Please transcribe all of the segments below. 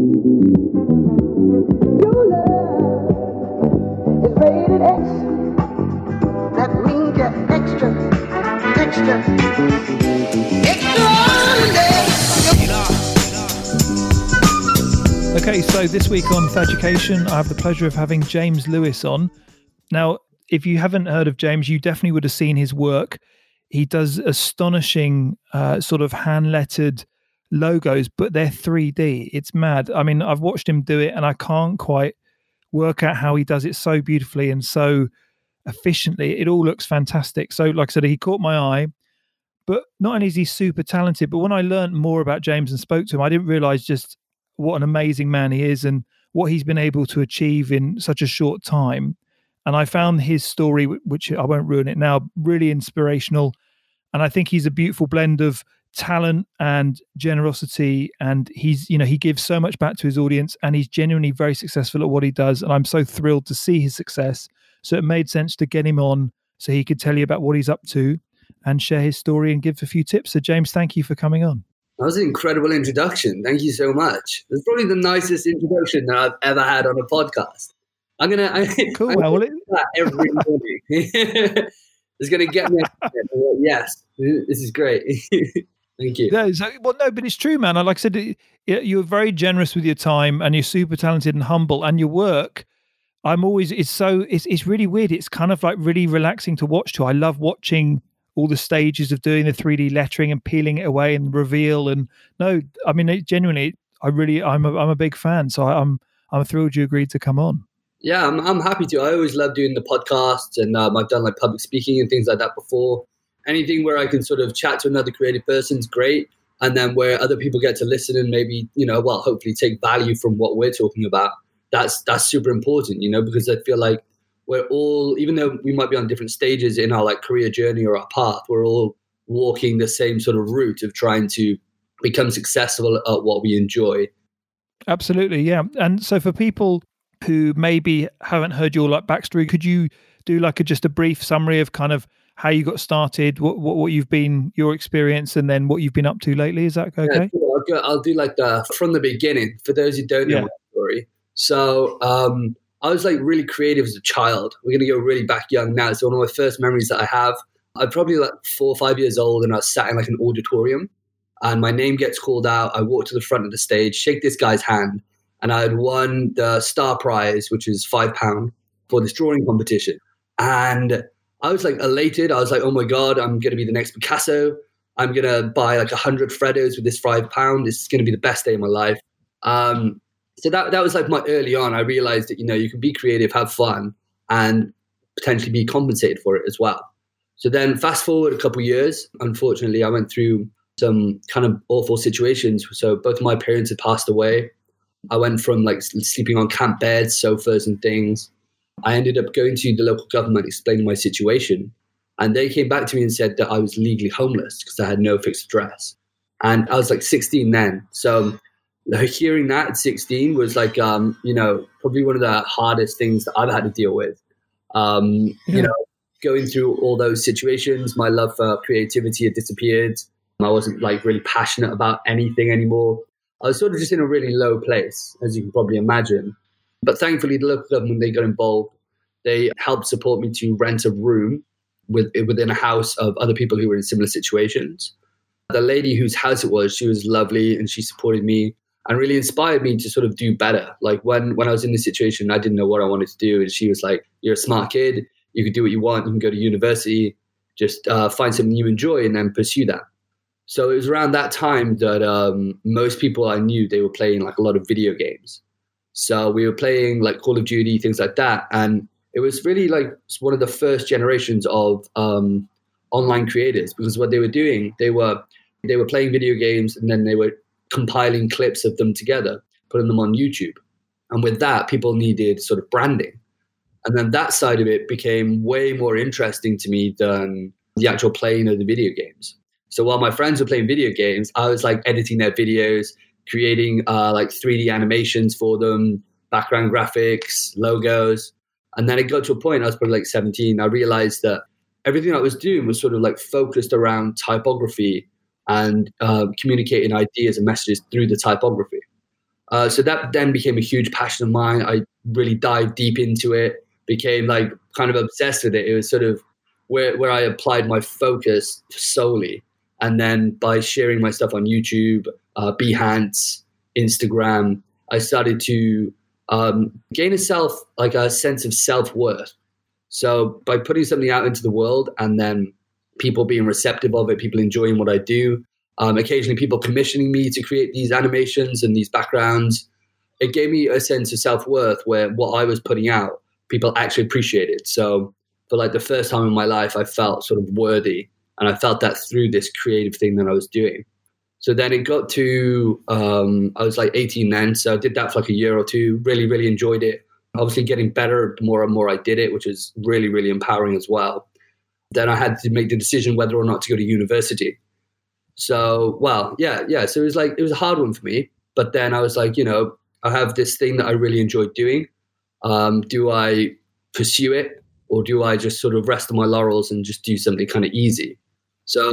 Your love is rated. That means you're extra, extra, extraordinary. Okay, so this week on Education, I have the pleasure of having James Lewis on. Now, if you haven't heard of James, you definitely would have seen his work. He does astonishing, uh, sort of hand lettered logos, but they're 3D. It's mad. I mean, I've watched him do it and I can't quite work out how he does it so beautifully and so efficiently. It all looks fantastic. So, like I said, he caught my eye. But not only is he super talented, but when I learned more about James and spoke to him, I didn't realize just what an amazing man he is and what he's been able to achieve in such a short time. And I found his story, which I won't ruin it now, really inspirational. And I think he's a beautiful blend of talent and generosity. And he's, you know, he gives so much back to his audience and he's genuinely very successful at what he does. And I'm so thrilled to see his success. So it made sense to get him on so he could tell you about what he's up to and share his story and give a few tips. So, James, thank you for coming on. That was an incredible introduction. Thank you so much. It's probably the nicest introduction that I've ever had on a podcast. I'm gonna. I, cool. I'm well, gonna that every morning. it's gonna get me. yes, this is great. Thank you. Yeah, so, well, no, but it's true, man. Like I said, you're very generous with your time, and you're super talented and humble, and your work. I'm always. It's so. It's it's really weird. It's kind of like really relaxing to watch. To I love watching all the stages of doing the 3D lettering and peeling it away and reveal. And no, I mean, it, genuinely, I really, I'm a, I'm a big fan. So I, I'm I'm thrilled you agreed to come on. Yeah, I'm, I'm happy to. I always love doing the podcasts, and um, I've done like public speaking and things like that before. Anything where I can sort of chat to another creative person is great, and then where other people get to listen and maybe you know, well, hopefully take value from what we're talking about. That's that's super important, you know, because I feel like we're all, even though we might be on different stages in our like career journey or our path, we're all walking the same sort of route of trying to become successful at what we enjoy. Absolutely, yeah. And so for people who maybe haven't heard your like backstory, could you do like a just a brief summary of kind of how you got started, what what, what you've been your experience, and then what you've been up to lately? Is that okay? Yeah, cool. I'll, go, I'll, do like the from the beginning for those who don't know yeah. my story. So um, I was like really creative as a child. We're gonna go really back young now. So one of my first memories that I have, I'm probably like four or five years old, and I was sat in like an auditorium, and my name gets called out. I walk to the front of the stage, shake this guy's hand, and I had won the star prize, which is five pound for this drawing competition. And I was like elated. I was like, oh my god, I'm gonna be the next Picasso. I'm gonna buy like a hundred Freddos with this five pound. This is gonna be the best day of my life. Um, so that that was like my early on. I realized that you know you can be creative, have fun, and potentially be compensated for it as well. So then, fast forward a couple years. Unfortunately, I went through some kind of awful situations. So both my parents had passed away. I went from like sleeping on camp beds, sofas, and things. I ended up going to the local government, explaining my situation, and they came back to me and said that I was legally homeless because I had no fixed address. And I was like 16 then, so hearing that at 16 was like, um, you know, probably one of the hardest things that I've had to deal with. Um, yeah. You know, going through all those situations, my love for creativity had disappeared. I wasn't like really passionate about anything anymore. I was sort of just in a really low place, as you can probably imagine. But thankfully, the local government they got involved. They helped support me to rent a room with, within a house of other people who were in similar situations. The lady whose house it was, she was lovely and she supported me and really inspired me to sort of do better. Like when when I was in this situation, I didn't know what I wanted to do, and she was like, "You're a smart kid. You can do what you want. You can go to university. Just uh, find something you enjoy and then pursue that." So it was around that time that um, most people I knew they were playing like a lot of video games. So we were playing like Call of Duty, things like that, and it was really like one of the first generations of um, online creators because what they were doing, they were they were playing video games and then they were compiling clips of them together, putting them on YouTube. And with that, people needed sort of branding. And then that side of it became way more interesting to me than the actual playing of the video games. So while my friends were playing video games, I was like editing their videos, creating uh, like 3D animations for them, background graphics, logos. And then it got to a point, I was probably like 17, I realized that everything I was doing was sort of like focused around typography and uh, communicating ideas and messages through the typography. Uh, so that then became a huge passion of mine. I really dived deep into it, became like kind of obsessed with it. It was sort of where, where I applied my focus solely. And then by sharing my stuff on YouTube, uh, Behance, Instagram, I started to um, gain a self, like a sense of self worth. So by putting something out into the world and then people being receptive of it, people enjoying what I do, um, occasionally people commissioning me to create these animations and these backgrounds, it gave me a sense of self worth where what I was putting out, people actually appreciated. So for like the first time in my life, I felt sort of worthy. And I felt that through this creative thing that I was doing. So then it got to, um, I was like 18 then. So I did that for like a year or two, really, really enjoyed it. Obviously, getting better the more and more I did it, which was really, really empowering as well. Then I had to make the decision whether or not to go to university. So, well, yeah, yeah. So it was like, it was a hard one for me. But then I was like, you know, I have this thing that I really enjoyed doing. Um, do I pursue it or do I just sort of rest on my laurels and just do something kind of easy? So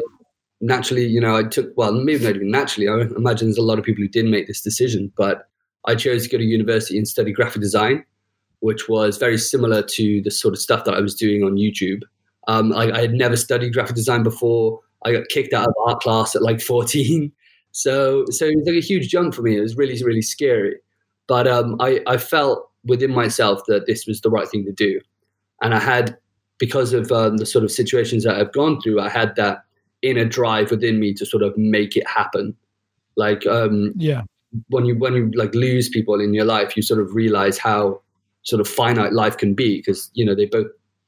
naturally, you know, I took, well, maybe not even naturally, I imagine there's a lot of people who didn't make this decision, but I chose to go to university and study graphic design, which was very similar to the sort of stuff that I was doing on YouTube. Um, I, I, had never studied graphic design before. I got kicked out of art class at like 14. So, so it was like a huge jump for me. It was really, really scary. But um, I, I felt within myself that this was the right thing to do. And I had, because of um, the sort of situations that I've gone through, I had that inner drive within me to sort of make it happen. Like, um, yeah, when you when you like lose people in your life, you sort of realize how sort of finite life can be because you know they both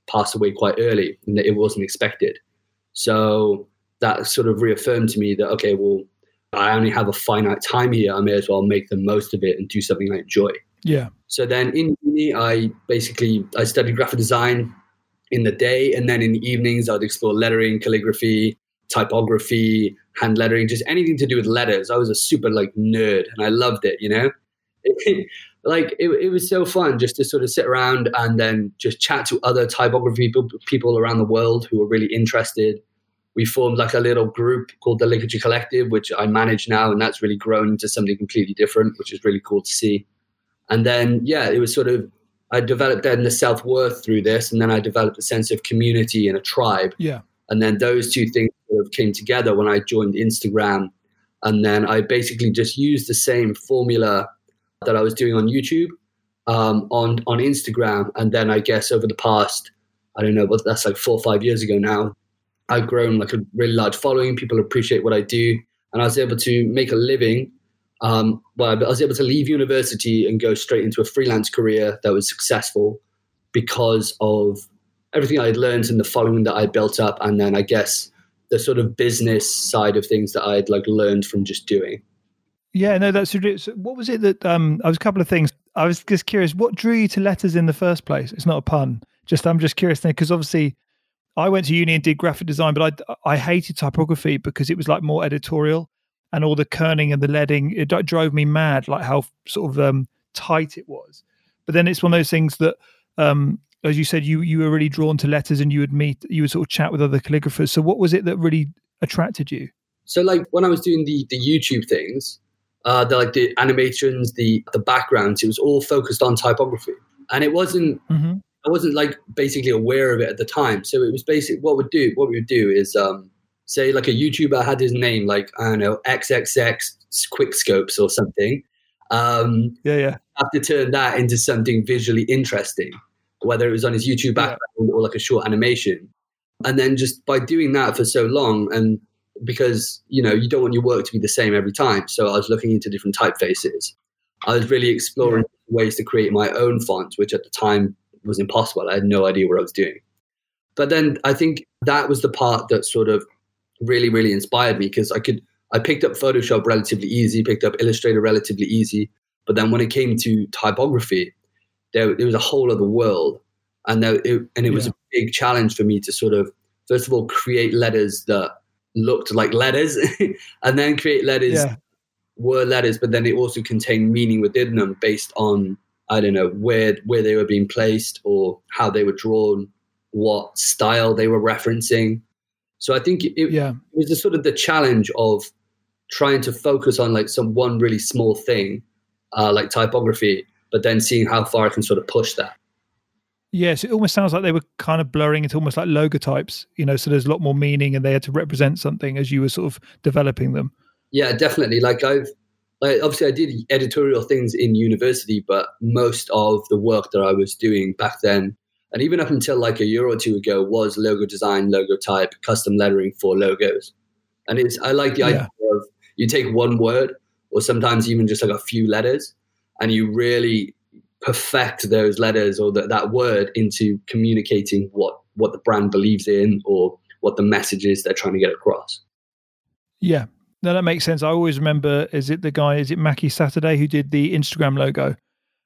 passed away quite early and it wasn't expected. So that sort of reaffirmed to me that okay, well, I only have a finite time here. I may as well make the most of it and do something I enjoy. Yeah. So then in uni, I basically I studied graphic design in the day, and then in the evenings I'd explore lettering, calligraphy, typography, hand lettering, just anything to do with letters. I was a super like nerd, and I loved it. You know, like it, it was so fun just to sort of sit around and then just chat to other typography people, people around the world who were really interested. We formed like a little group called the Ligature Collective, which I manage now, and that's really grown into something completely different, which is really cool to see. And then, yeah, it was sort of I developed then the self worth through this, and then I developed a sense of community and a tribe. Yeah. And then those two things sort of came together when I joined Instagram, and then I basically just used the same formula that I was doing on YouTube um, on on Instagram, and then I guess over the past I don't know, but that's like four or five years ago now. I've grown like a really large following. People appreciate what I do, and I was able to make a living um, well, I was able to leave university and go straight into a freelance career that was successful because of everything I had learned and the following that I built up, and then I guess the sort of business side of things that I'd like learned from just doing. Yeah, no, that's what was it that um I was a couple of things. I was just curious, what drew you to letters in the first place? It's not a pun. Just I'm just curious because obviously I went to uni and did graphic design, but I I hated typography because it was like more editorial and all the kerning and the leading it drove me mad like how sort of um, tight it was but then it's one of those things that um, as you said you you were really drawn to letters and you would meet you would sort of chat with other calligraphers so what was it that really attracted you so like when i was doing the the youtube things uh the like the animations the the backgrounds it was all focused on typography and it wasn't mm-hmm. i wasn't like basically aware of it at the time so it was basic what would do what we would do is um say like a YouTuber had his name like I don't know XXX Quickscopes or something. Um, yeah, yeah. Have to turn that into something visually interesting, whether it was on his YouTube background yeah. or like a short animation. And then just by doing that for so long, and because you know you don't want your work to be the same every time, so I was looking into different typefaces. I was really exploring yeah. ways to create my own font, which at the time was impossible. I had no idea what I was doing. But then I think that was the part that sort of really, really inspired me because I could I picked up Photoshop relatively easy, picked up Illustrator relatively easy, but then when it came to typography, there, there was a whole other world, and there, it, and it yeah. was a big challenge for me to sort of first of all create letters that looked like letters, and then create letters yeah. were letters, but then they also contained meaning within them based on I don't know where where they were being placed or how they were drawn, what style they were referencing. So I think it, yeah. it was the sort of the challenge of trying to focus on like some one really small thing uh, like typography, but then seeing how far I can sort of push that. Yes, it almost sounds like they were kind of blurring into almost like logotypes, you know, so there's a lot more meaning and they had to represent something as you were sort of developing them. Yeah, definitely. Like I've like obviously I did editorial things in university, but most of the work that I was doing back then and even up until like a year or two ago was logo design, logo type, custom lettering for logos. And it's I like the yeah. idea of you take one word or sometimes even just like a few letters and you really perfect those letters or that, that word into communicating what what the brand believes in or what the message is they're trying to get across. Yeah. No, that makes sense. I always remember, is it the guy, is it Mackey Saturday who did the Instagram logo?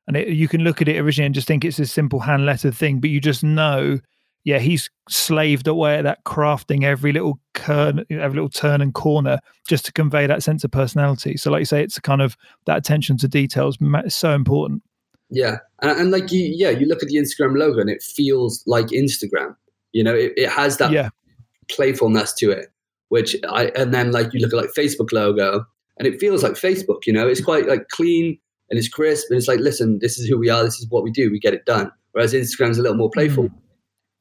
And it, you can look at it originally and just think it's a simple hand lettered thing, but you just know, yeah, he's slaved away at that crafting every little turn, every little turn and corner just to convey that sense of personality. So, like you say, it's kind of that attention to details is so important. Yeah, and, and, like you, yeah, you look at the Instagram logo and it feels like Instagram. You know, it, it has that yeah. playfulness to it, which I and then like you look at like Facebook logo and it feels like Facebook. You know, it's quite like clean and it's crisp and it's like, listen, this is who we are. This is what we do. We get it done. Whereas Instagram's a little more playful. Mm.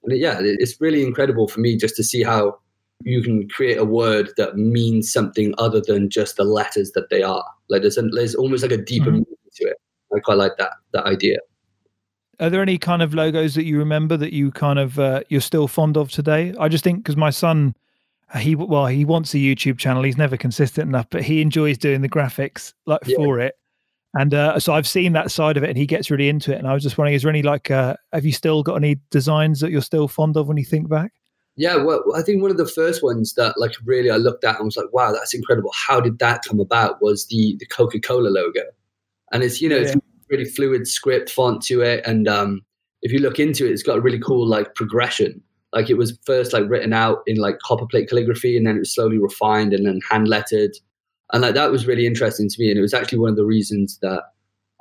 And yeah, it's really incredible for me just to see how you can create a word that means something other than just the letters that they are. Like there's, a, there's almost like a deeper mm. meaning to it. I quite like that that idea. Are there any kind of logos that you remember that you kind of uh, you're still fond of today? I just think because my son, he well he wants a YouTube channel. He's never consistent enough, but he enjoys doing the graphics like yeah. for it. And uh, so I've seen that side of it, and he gets really into it. And I was just wondering, is there any like, uh, have you still got any designs that you're still fond of when you think back? Yeah, well, I think one of the first ones that like really I looked at and was like, wow, that's incredible. How did that come about? Was the the Coca Cola logo and it's you know yeah. it's really fluid script font to it, and um, if you look into it, it's got a really cool like progression. Like it was first like written out in like copperplate calligraphy, and then it was slowly refined and then hand lettered, and like that was really interesting to me. And it was actually one of the reasons that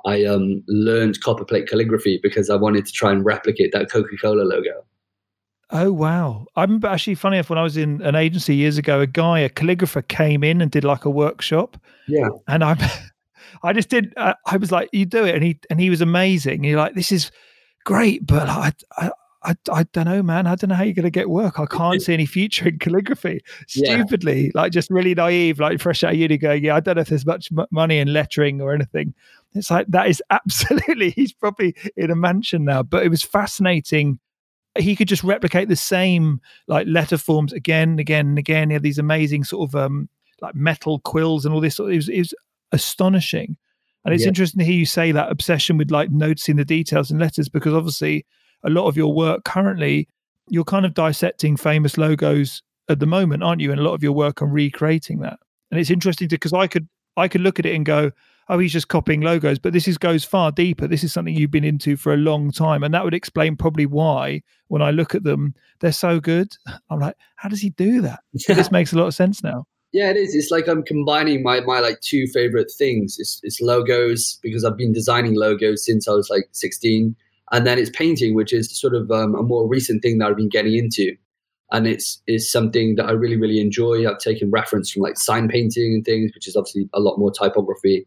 I um, learned copperplate calligraphy because I wanted to try and replicate that Coca Cola logo. Oh wow! I remember actually funny enough when I was in an agency years ago, a guy, a calligrapher, came in and did like a workshop. Yeah, and I I just did. Uh, I was like, "You do it," and he and he was amazing. you're like, "This is great," but I, I, I, I don't know, man. I don't know how you're going to get work. I can't see any future in calligraphy. Stupidly, yeah. like just really naive, like fresh out of uni, going, "Yeah, I don't know if there's much money in lettering or anything." It's like that is absolutely. He's probably in a mansion now, but it was fascinating. He could just replicate the same like letter forms again and again and again. He had these amazing sort of um like metal quills and all this. It was, it was astonishing. And it's yeah. interesting to hear you say that obsession with like noticing the details in letters because obviously a lot of your work currently, you're kind of dissecting famous logos at the moment, aren't you? And a lot of your work on recreating that. And it's interesting because I could I could look at it and go, oh, he's just copying logos, but this is goes far deeper. This is something you've been into for a long time, and that would explain probably why when I look at them, they're so good. I'm like, how does he do that? this makes a lot of sense now. Yeah, it is. It's like I'm combining my my like two favorite things. It's, it's logos because I've been designing logos since I was like 16, and then it's painting, which is sort of um, a more recent thing that I've been getting into, and it's is something that I really really enjoy. I've taken reference from like sign painting and things, which is obviously a lot more typography,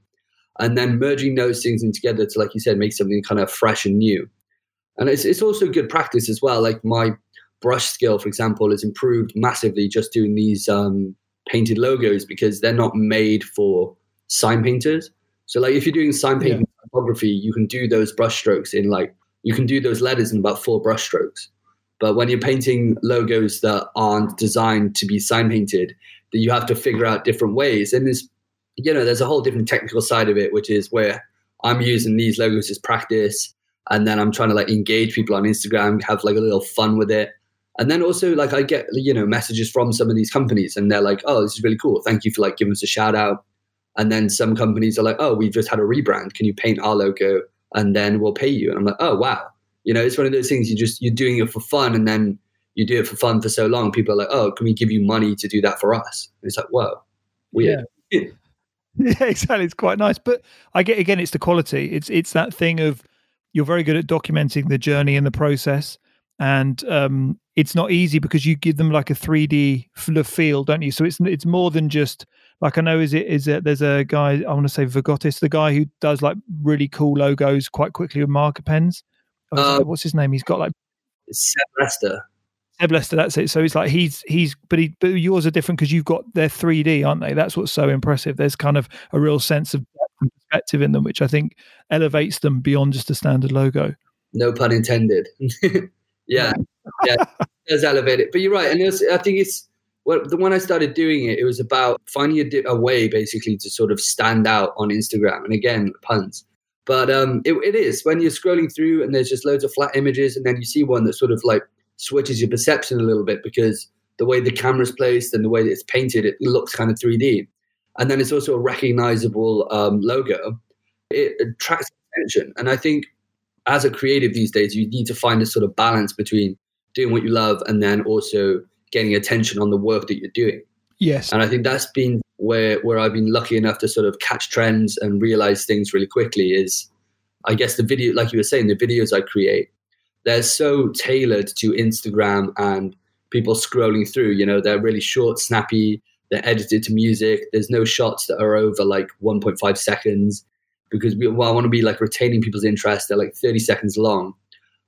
and then merging those things in together to, like you said, make something kind of fresh and new. And it's it's also good practice as well. Like my brush skill, for example, has improved massively just doing these. Um, painted logos because they're not made for sign painters. So like if you're doing sign painting yeah. typography, you can do those brush strokes in like you can do those letters in about four brush strokes. But when you're painting logos that aren't designed to be sign painted, that you have to figure out different ways. And there's you know, there's a whole different technical side of it, which is where I'm using these logos as practice and then I'm trying to like engage people on Instagram, have like a little fun with it. And then also like I get you know messages from some of these companies and they're like, oh, this is really cool. Thank you for like giving us a shout out. And then some companies are like, oh, we've just had a rebrand. Can you paint our logo and then we'll pay you? And I'm like, oh wow. You know, it's one of those things you just you're doing it for fun and then you do it for fun for so long. People are like, oh, can we give you money to do that for us? And it's like, whoa, weird. Yeah. yeah, exactly. It's quite nice. But I get again, it's the quality. It's it's that thing of you're very good at documenting the journey and the process and um, it's not easy because you give them like a 3D feel, don't you? So it's it's more than just like I know is it is it there's a guy I want to say Vigotis, the guy who does like really cool logos quite quickly with marker pens. Uh, what's his name? He's got like Seb Lester. Seb Lester, that's it. So it's like he's he's but he but yours are different because you've got they're 3D, aren't they? That's what's so impressive. There's kind of a real sense of perspective in them, which I think elevates them beyond just a standard logo. No pun intended. yeah, yeah, it does elevate it. But you're right, and I think it's well, the when I started doing it, it was about finding a, a, way basically to sort of stand out on Instagram. And again, puns. But um, it, it is when you're scrolling through and there's just loads of flat images, and then you see one that sort of like switches your perception a little bit because the way the camera's placed and the way it's painted, it looks kind of 3D. And then it's also a recognizable um, logo. It attracts attention. And I think as a creative these days, you need to find a sort of balance between doing what you love and then also getting attention on the work that you're doing. Yes. And I think that's been where where I've been lucky enough to sort of catch trends and realize things really quickly is I guess the video like you were saying, the videos I create, they're so tailored to Instagram and people scrolling through. You know, they're really short, snappy, they're edited to music. There's no shots that are over like 1.5 seconds because we, well, I want to be like retaining people's interest. They're like 30 seconds long,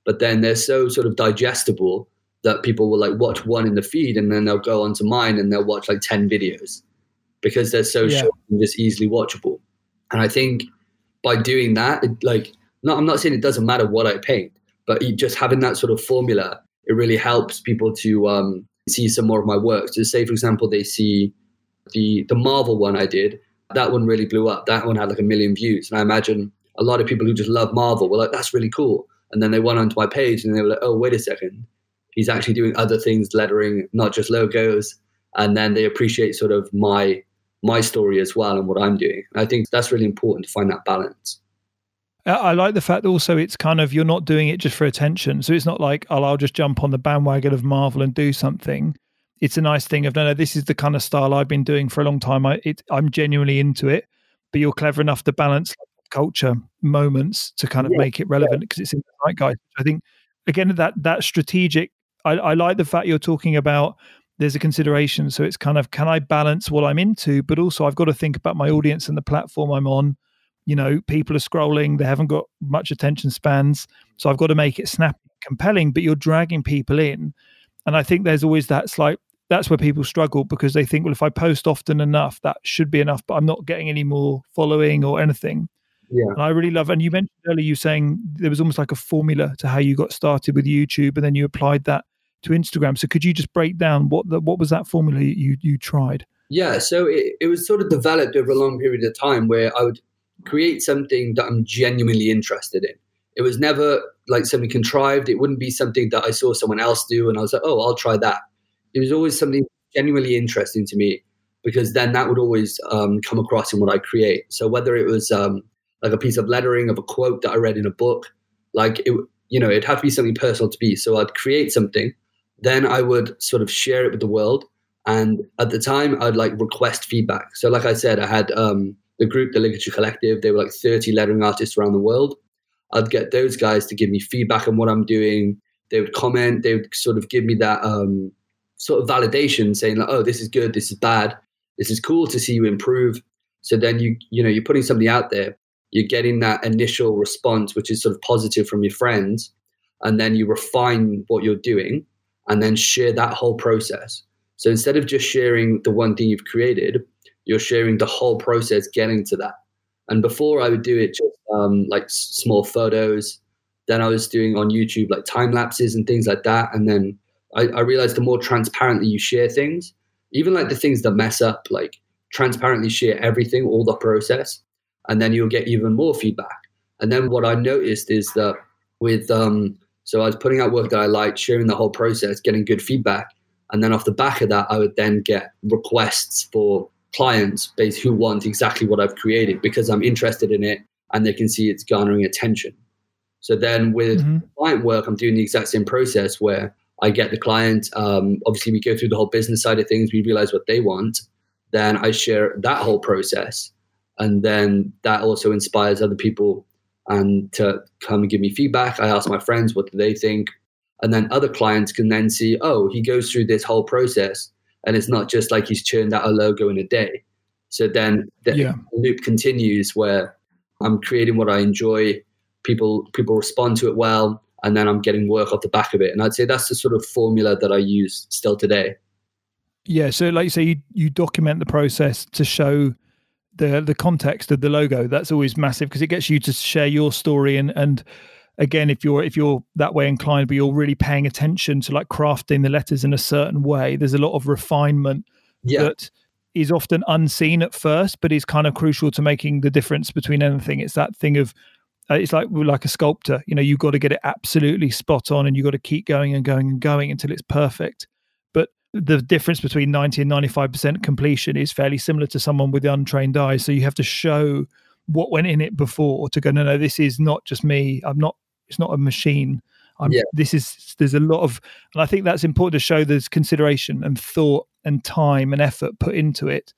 but then they're so sort of digestible that people will like watch one in the feed and then they'll go onto mine and they'll watch like 10 videos because they're so yeah. short and just easily watchable. And I think by doing that, it, like, not, I'm not saying it doesn't matter what I paint, but just having that sort of formula, it really helps people to um, see some more of my work. So say, for example, they see the the Marvel one I did, that one really blew up. That one had like a million views. And I imagine a lot of people who just love Marvel were like, that's really cool. And then they went onto my page and they were like, oh, wait a second. He's actually doing other things, lettering, not just logos. And then they appreciate sort of my my story as well and what I'm doing. I think that's really important to find that balance. I like the fact also it's kind of you're not doing it just for attention. So it's not like, oh, I'll just jump on the bandwagon of Marvel and do something it's a nice thing of no, no, this is the kind of style I've been doing for a long time. I, it, I'm genuinely into it, but you're clever enough to balance culture moments to kind of yeah, make it relevant because yeah. it's in the zeitgeist. I think again that that strategic. I, I like the fact you're talking about. There's a consideration, so it's kind of can I balance what I'm into, but also I've got to think about my audience and the platform I'm on. You know, people are scrolling; they haven't got much attention spans, so I've got to make it snappy, compelling. But you're dragging people in, and I think there's always that slight that's where people struggle because they think, well, if I post often enough, that should be enough, but I'm not getting any more following or anything. Yeah. And I really love, and you mentioned earlier, you saying there was almost like a formula to how you got started with YouTube, and then you applied that to Instagram. So could you just break down what the, what was that formula you you tried? Yeah, so it, it was sort of developed over a long period of time where I would create something that I'm genuinely interested in. It was never like something contrived. It wouldn't be something that I saw someone else do and I was like, oh, I'll try that it was always something genuinely interesting to me because then that would always um, come across in what I create. So whether it was um, like a piece of lettering of a quote that I read in a book, like it, you know, it had to be something personal to me. So I'd create something, then I would sort of share it with the world. And at the time, I'd like request feedback. So like I said, I had um, the group, the Ligature Collective. They were like 30 lettering artists around the world. I'd get those guys to give me feedback on what I'm doing. They would comment. They would sort of give me that um, sort of validation saying like, oh, this is good, this is bad, this is cool to see you improve. So then you you know you're putting something out there, you're getting that initial response, which is sort of positive from your friends, and then you refine what you're doing, and then share that whole process. So instead of just sharing the one thing you've created, you're sharing the whole process getting to that. And before I would do it just um, like small photos. Then I was doing on YouTube like time lapses and things like that. And then I, I realized the more transparently you share things, even like the things that mess up, like transparently share everything, all the process, and then you'll get even more feedback. And then what I noticed is that with um, so I was putting out work that I liked, sharing the whole process, getting good feedback, and then off the back of that, I would then get requests for clients based who want exactly what I've created because I'm interested in it and they can see it's garnering attention. So then with mm-hmm. client work, I'm doing the exact same process where I get the client. Um, obviously, we go through the whole business side of things. We realize what they want. Then I share that whole process, and then that also inspires other people and to come and give me feedback. I ask my friends what do they think, And then other clients can then see, oh, he goes through this whole process and it's not just like he's churned out a logo in a day. So then the Yeah. loop continues where I'm creating what I enjoy, people people respond to it well, and then I'm getting work off the back of it. And I'd say that's the sort of formula that I use still today. Yeah, so like you say, you, you document the process to show the the context of the logo. That's always massive because it gets you to share your story and and again, if you're if you're that way inclined, but you're really paying attention to like crafting the letters in a certain way, there's a lot of refinement Yeah. that is often unseen at first, but is kind of crucial to making the difference between anything. It's that thing of uh, it's like like a sculptor. You know, you've got to get it absolutely spot on, and you've got to keep going and going and going until it's perfect. The difference between 90 and 95% completion is fairly similar to someone with the untrained eyes. So you have to show what went in it before to go, no, no, this is not just me. I'm not, it's not a machine. I'm, Yeah. This is, there's a lot of, and I think that's important to show there's consideration and thought and time and effort put into it.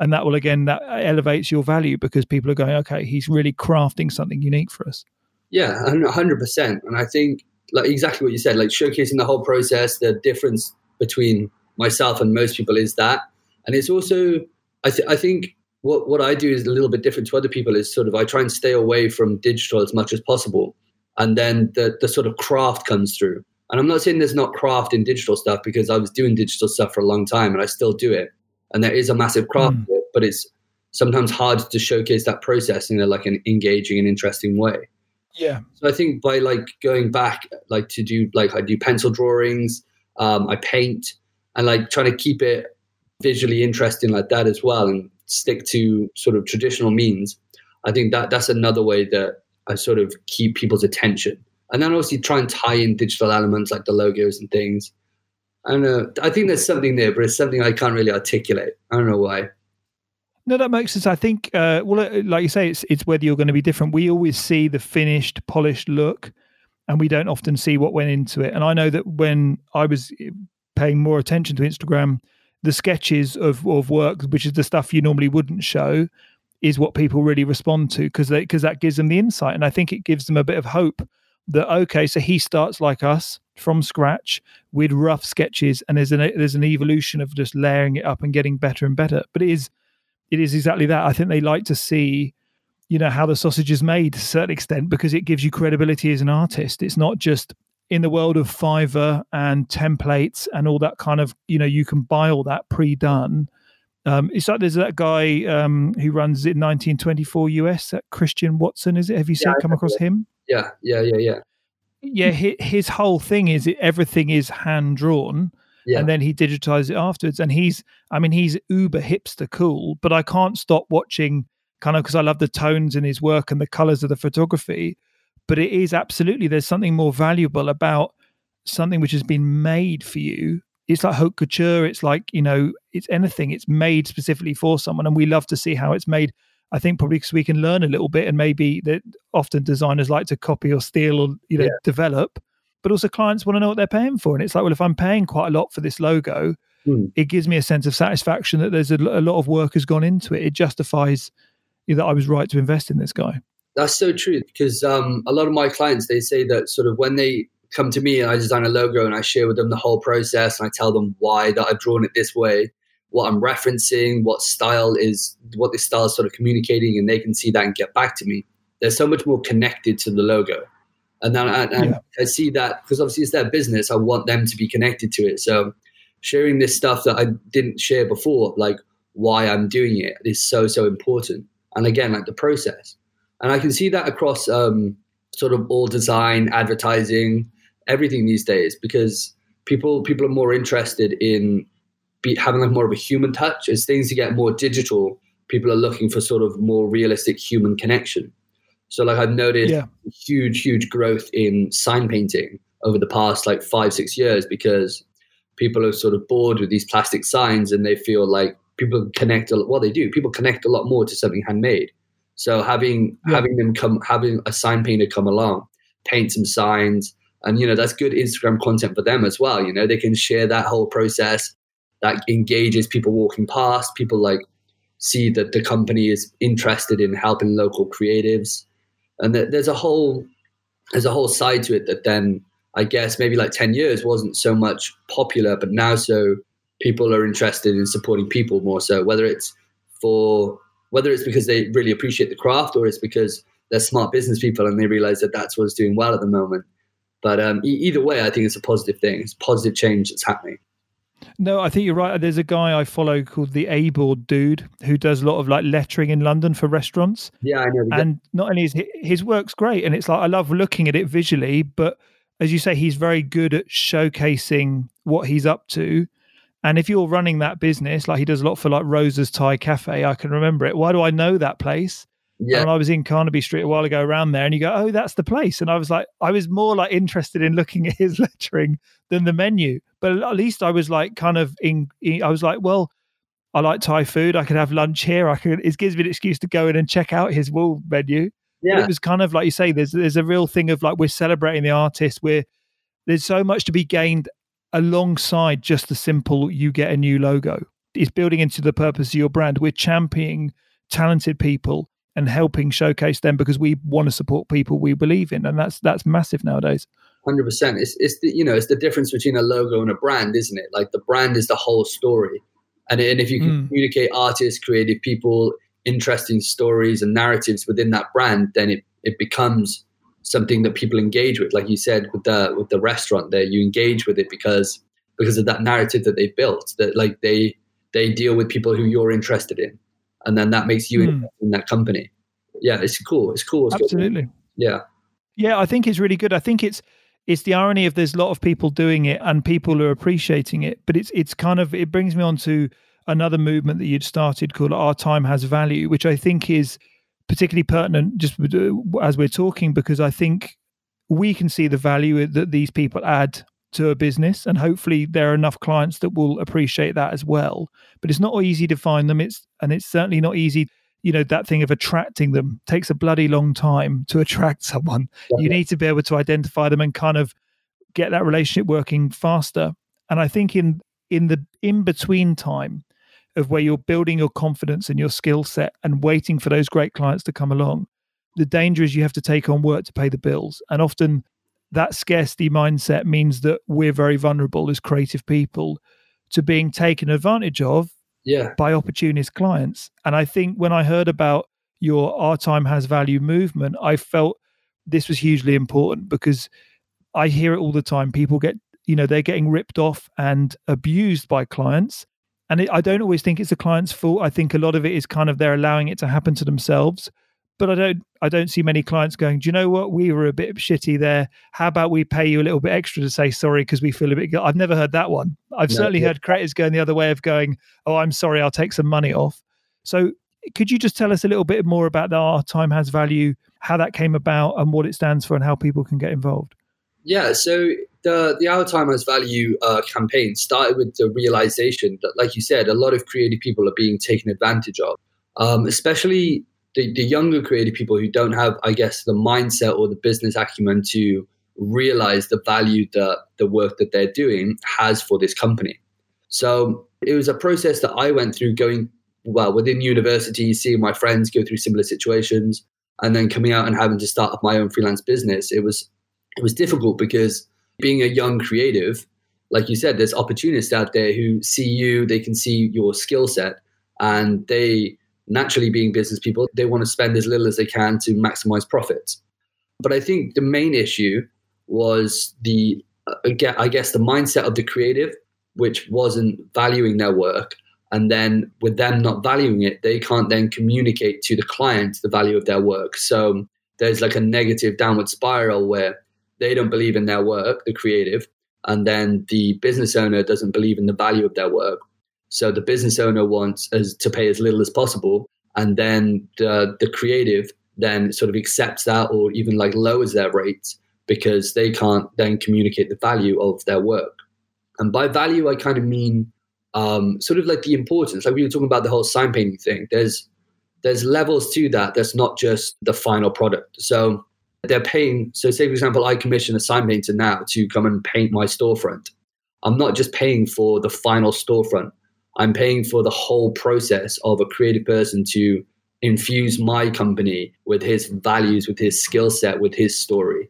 And that will, again, that elevates your value because people are going, okay, he's really crafting something unique for us. Yeah, hundred percent. And I think like exactly what you said, like showcasing the whole process, the difference between myself and most people is that. And it's also, I, th- I think what, what I do is a little bit different to other people is sort of, I try and stay away from digital as much as possible. And then the, the sort of craft comes through. And I'm not saying there's not craft in digital stuff because I was doing digital stuff for a long time and I still do it. And there is a massive craft, Mm. it, but it's sometimes hard to showcase that process in a, like an engaging and interesting way. Yeah. So I think by like going back, like to do like I do pencil drawings, um, I paint, and like trying to keep it visually interesting like that as well, and stick to sort of traditional means. I think that that's another way that I sort of keep people's attention, and then obviously try and tie in digital elements like the logos and things. I don't know. I think there's something there, but it's something I can't really articulate. I don't know why. No, that makes sense. I think, uh, well, uh, like you say, it's it's whether you're going to be different. We always see the finished, polished look, and we don't often see what went into it. And I know that when I was paying more attention to Instagram, the sketches of of work, which is the stuff you normally wouldn't show, is what people really respond to because because that gives them the insight, and I think it gives them a bit of hope that okay, so he starts like us from scratch with rough sketches, and there's an there's an evolution of just layering it up and getting better and better. But it is it is exactly that. I think they like to see, you know, how the sausage is made to a certain extent because it gives you credibility as an artist. It's not just in the world of Fiverr and templates and all that kind of, you know, you can buy all that pre-done. Um, it's like there's that guy um, who runs it 1924 US, that Christian Watson, is it? Have you seen Yeah, come across him? Yeah, yeah, yeah, yeah. Yeah, his, his whole thing is it, everything is hand drawn Yeah. and then he digitized it afterwards. And he's, I mean, he's uber hipster cool, but I can't stop watching kind of because I love the tones in his work and the colors of the photography. But it is absolutely, there's something more valuable about something which has been made for you. It's like haute couture. It's like, you know, it's anything. It's made specifically for someone. And we love to see how it's made. I think probably because we can learn a little bit and maybe that often designers like to copy or steal or, you know, Yeah. develop but also clients want to know what they're paying for. And it's like, well, if I'm paying quite a lot for this logo, Hmm. it gives me a sense of satisfaction that there's a, a lot of work has gone into it. It justifies that I was right to invest in this guy. That's so true because um, a lot of my clients they say that sort of when they come to me and I design a logo and I share with them the whole process and I tell them why that I've drawn it this way, what I'm referencing, what style is what this style is sort of communicating, and they can see that and get back to me. They're so much more connected to the logo, and then I, and Yeah. I see that because obviously it's their business. I want them to be connected to it. So sharing this stuff that I didn't share before, like why I'm doing it, is so so important. And again, like the process and I can see that across um, sort of all design, advertising, everything these days because people people are more interested in be, having like more of a human touch. As things get more digital, people are looking for sort of more realistic human connection. So, like I've noticed Yeah. huge, huge growth in sign painting over the past like five, six years because people are sort of bored with these plastic signs and they feel like people connect a lot. Well, they do. People connect a lot more to something handmade. So having Yeah. having them come, having a sign painter come along, paint some signs, and you know that's good Instagram content for them as well. You know they can share that whole process that engages people walking past. People like see that the company is interested in helping local creatives, and that there's a whole there's a whole side to it that then I guess maybe like 10 years wasn't so much popular, but now so people are interested in supporting people more so, whether it's for whether it's because they really appreciate the craft or it's because they're smart business people and they realize that that's what's doing well at the moment. But um, e- either way, I think it's a positive thing. It's positive change that's happening. No, I think you're right. There's a guy I follow called the A Board Dude who does a lot of like lettering in London for restaurants. Yeah, I know. And not only is his, his work's great, and it's like I love looking at it visually, but as you say, he's very good at showcasing what he's up to. And if you're running that business, like he does a lot for like Rosa's Thai Cafe, I can remember it. Why do I know that place? Yeah. And I was in Carnaby Street a while ago around there, and you go, oh, that's the place. And I was like, I was more like interested in looking at his lettering than the menu. But at least I was like, kind of in, I was like, well, I like Thai food. I could have lunch here. I could, it gives me an excuse to go in and check out his wall menu. Yeah. But it was kind of like you say, there's, there's a real thing of like, we're celebrating the artist. We're, there's so much to be gained alongside just the simple, you get a new logo. It's building into the purpose of your brand. We're championing talented people and helping showcase them because we want to support people we believe in, and that's that's massive nowadays. Hundred percent. It's it's the you know it's the difference between a logo and a brand, isn't it? Like the brand is the whole story, and and if you can mm. communicate artists, creative people, interesting stories and narratives within that brand, then it it becomes something that people engage with. Like you said with the with the restaurant, there you engage with it because because of that narrative that they built. That like they they deal with people who you're interested in and then that makes you mm. in that company. Yeah, it's cool. It's cool. It's Absolutely. Cool. Yeah. Yeah, I think it's really good. I think it's it's the irony of there's a lot of people doing it and people are appreciating it, but it's it's kind of it brings me on to another movement that you'd started called Our Time Has Value, which I think is particularly pertinent just uh, as we're talking because I think we can see the value that these people add to a business and hopefully there are enough clients that will appreciate that as well. But it's not easy to find them. It's and it's certainly not easy you know that thing of attracting them. Takes a bloody long time to attract someone. Yeah. you need to be able to identify them and kind of get that relationship working faster. And i think in in the in between time of where you're building your confidence and your skill set and waiting for those great clients to come along the danger is you have to take on work to pay the bills and often that scarcity mindset means that we're very vulnerable as creative people to being taken advantage of yeah. by opportunist clients. And I think when I heard about your Our Time Has Value movement, I felt this was hugely important because I hear it all the time. People get, you know, they're getting ripped off and abused by clients. And it, I don't always think it's the client's fault. I think a lot of it is kind of they're allowing it to happen to themselves but I don't I don't see many clients going, do you know what? We were a bit shitty there. How about we pay you a little bit extra to say sorry because we feel a bit. I've never heard that one. I've no, certainly yeah. heard creators going the other way of going, oh, I'm sorry, I'll take some money off. So could you just tell us a little bit more about the Our Time Has Value, how that came about, and what it stands for, and how people can get involved? Yeah, so the the Our Time Value uh, campaign started with the realization that, like you said, a lot of creative people are being taken advantage of, um, especially the, the younger creative people who don't have, I guess, the mindset or the business acumen to realize the value that the work that they're doing has for this company. So it was a process that I went through going, well, within university, seeing my friends go through similar situations, and then coming out and having to start up my own freelance business. It was it was difficult because being a young creative, like you said, there's opportunists out there who see you, they can see your skill set, and they naturally being business people, they want to spend as little as they can to maximize profits. But I think the main issue was the, uh, I guess, the mindset of the creative, which wasn't valuing their work. And then with them not valuing it, they can't then communicate to the client the value of their work. So there's like a negative downward spiral where they don't believe in their work, the creative, and then the business owner doesn't believe in the value of their work. So the business owner wants as to pay as little as possible, and then the the creative then sort of accepts that or even like lowers their rates because they can't then communicate the value of their work. And by value, I kind of mean um, sort of like the importance. Like we were talking about the whole sign painting thing. There's there's levels to that. That's not just the final product. So they're paying. So say for example, I commission a sign painter now to come and paint my storefront. I'm not just paying for the final storefront. I'm paying for the whole process of a creative person to infuse my company with his values, with his skill set, with his story.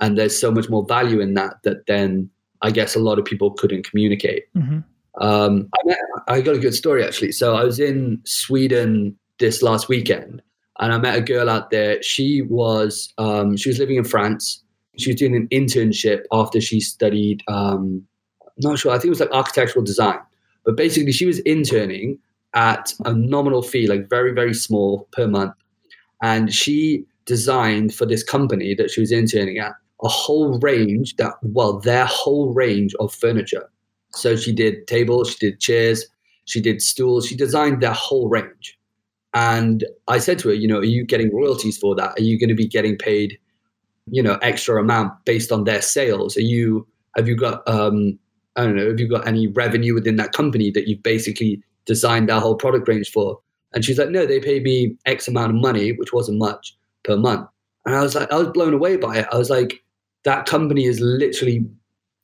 and there's so much more value in that that then I guess a lot of people couldn't communicate. Mm-hmm. Um, I, met, I got a good story actually. So I was in Sweden this last weekend, and I met a girl out there. She was um, she was living in France. She was doing an internship after she studied. Um, not sure. I think it was like architectural design, but basically she was interning at a nominal fee, like very very small per month, and she designed for this company that she was interning at a whole range that well their whole range of furniture so she did tables she did chairs she did stools she designed their whole range and i said to her you know are you getting royalties for that? Are you going to be getting paid you know extra amount based on their sales? Are you have you got um i don't know have you got any revenue within that company that you've basically designed that whole product range for? And she's like no they paid me x amount of money which wasn't much per month. And i was like i was blown away by it. I was like that company is literally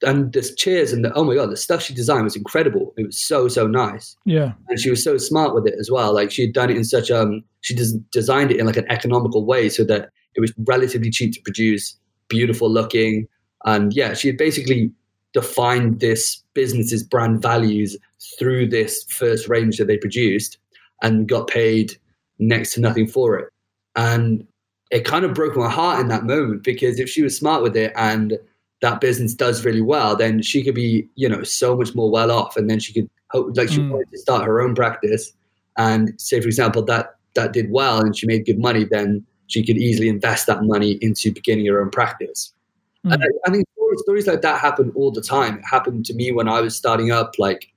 and the chairs and the oh my god the stuff she designed was incredible. It was so so nice. Yeah. And she was so smart with it as well. Like she had done it in such um she des- designed it in like an economical way so that it was relatively cheap to produce beautiful looking. And yeah she had basically defined this business's brand values through this first range that they produced and got paid next to nothing for it. And it kind of broke my heart in that moment because if she was smart with it and that business does really well, then she could be, you know, so much more well off. And then she could hope, like, she mm. wanted to start her own practice. And say, for example, that that did well and she made good money, then she could easily invest that money into beginning her own practice. Mm. And I, I think stories, stories like that happen all the time. It happened to me when I was starting up, like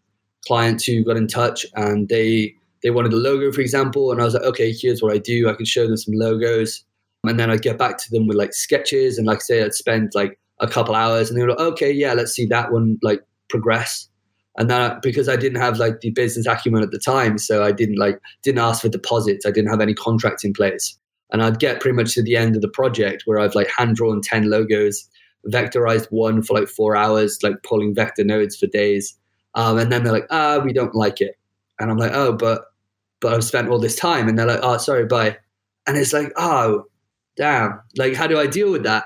clients who got in touch and they they wanted a logo, for example, and I was like, okay, here's what I do. I can show them some logos and then I'd get back to them with like sketches, and like I say, I'd spend like a couple hours, and they were like, okay, yeah, let's see that one like progress. And then because I didn't have like the business acumen at the time, so I didn't like didn't ask for deposits. I didn't have any contracts in place, and I'd get pretty much to the end of the project where I've like hand drawn ten logos, vectorized one for like four hours, like pulling vector nodes for days, um, and then they're like, ah, we don't like it, and I'm like, oh, but but I've spent all this time, and they're like, oh, sorry, bye, and it's like, oh, damn, like how do I deal with that?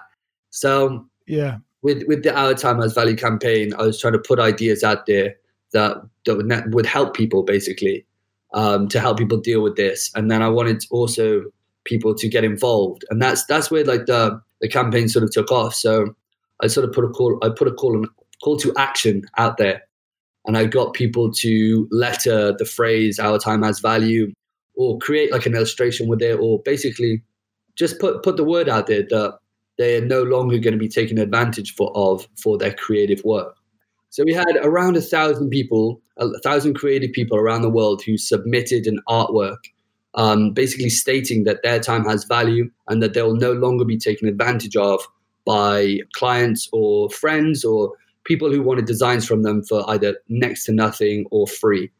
So yeah, with with the Our Time Has Value campaign, I was trying to put ideas out there that that would, would help people basically um, to help people deal with this, and then I wanted also people to get involved, and that's that's where like the the campaign sort of took off. So I sort of put a call, I put a call call to action out there, and I got people to letter the phrase "Our time has value" or create like an illustration with it, or basically just put put the word out there that they are no longer going to be taken advantage for of for their creative work. So we had around a thousand people, a thousand creative people around the world who submitted an artwork, um, basically stating that their time has value and that they will no longer be taken advantage of by clients or friends or people who wanted designs from them for either next to nothing or free.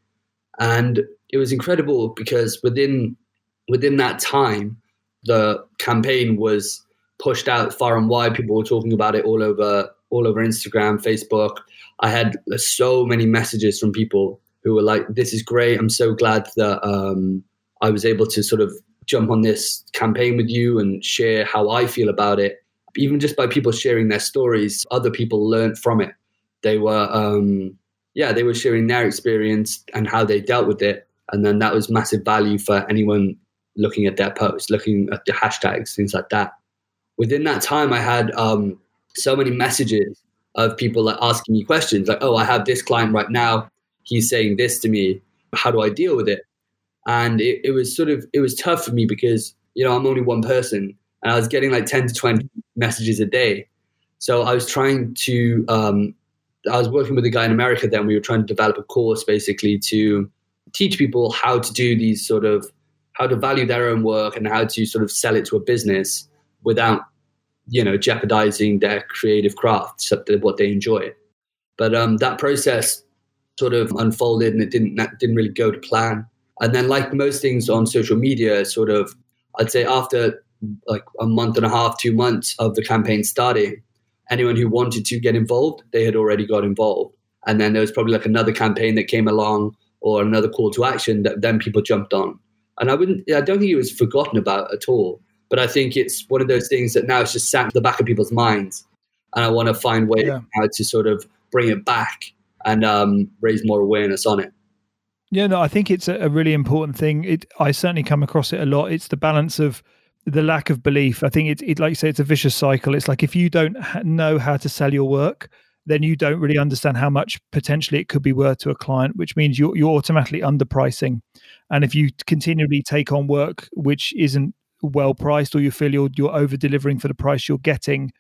And it was incredible because within within that time, the campaign was pushed out far and wide. People were talking about it all over all over Instagram, Facebook. I had so many messages from people who were like, "This is great. I'm so glad that um, I was able to sort of jump on this campaign with you and share how I feel about it." Even just by people sharing their stories, other people learned from it. They were, um, yeah, they were sharing their experience and how they dealt with it, and then that was massive value for anyone looking at their posts, looking at the hashtags, things like that. Within that time, I had um, so many messages of people like asking me questions like, oh, I have this client right now. He's saying this to me. How do I deal with it? And it, it was sort of, it was tough for me because, you know, I'm only one person and I was getting like 10 to 20 messages a day. So I was trying to, um, I was working with a guy in America then. We were trying to develop a course basically to teach people how to do these sort of how to value their own work and how to sort of sell it to a business without you know jeopardizing their creative craft what they enjoy. But um, that process sort of unfolded and it didn't didn't really go to plan. And then like most things on social media sort of i'd say after like a month and a half two months of the campaign starting anyone who wanted to get involved they had already got involved. And then there was probably like another campaign that came along or another call to action that then people jumped on. And I wouldn't, I don't think it was forgotten about at all. But I think it's one of those things that now it's just sat in the back of people's minds, and I want to find ways Yeah. how to sort of bring it back and um, raise more awareness on it. Yeah, no, I think it's a, really important thing. It, I certainly come across it a lot. It's the balance of the lack of belief. I think it's, it, like you say, it's a vicious cycle. It's like if you don't ha- know how to sell your work, then you don't really understand how much potentially it could be worth to a client, which means you're, you're automatically underpricing. And if you continually take on work which isn't well priced, or you feel you're you're over delivering for the price you're getting,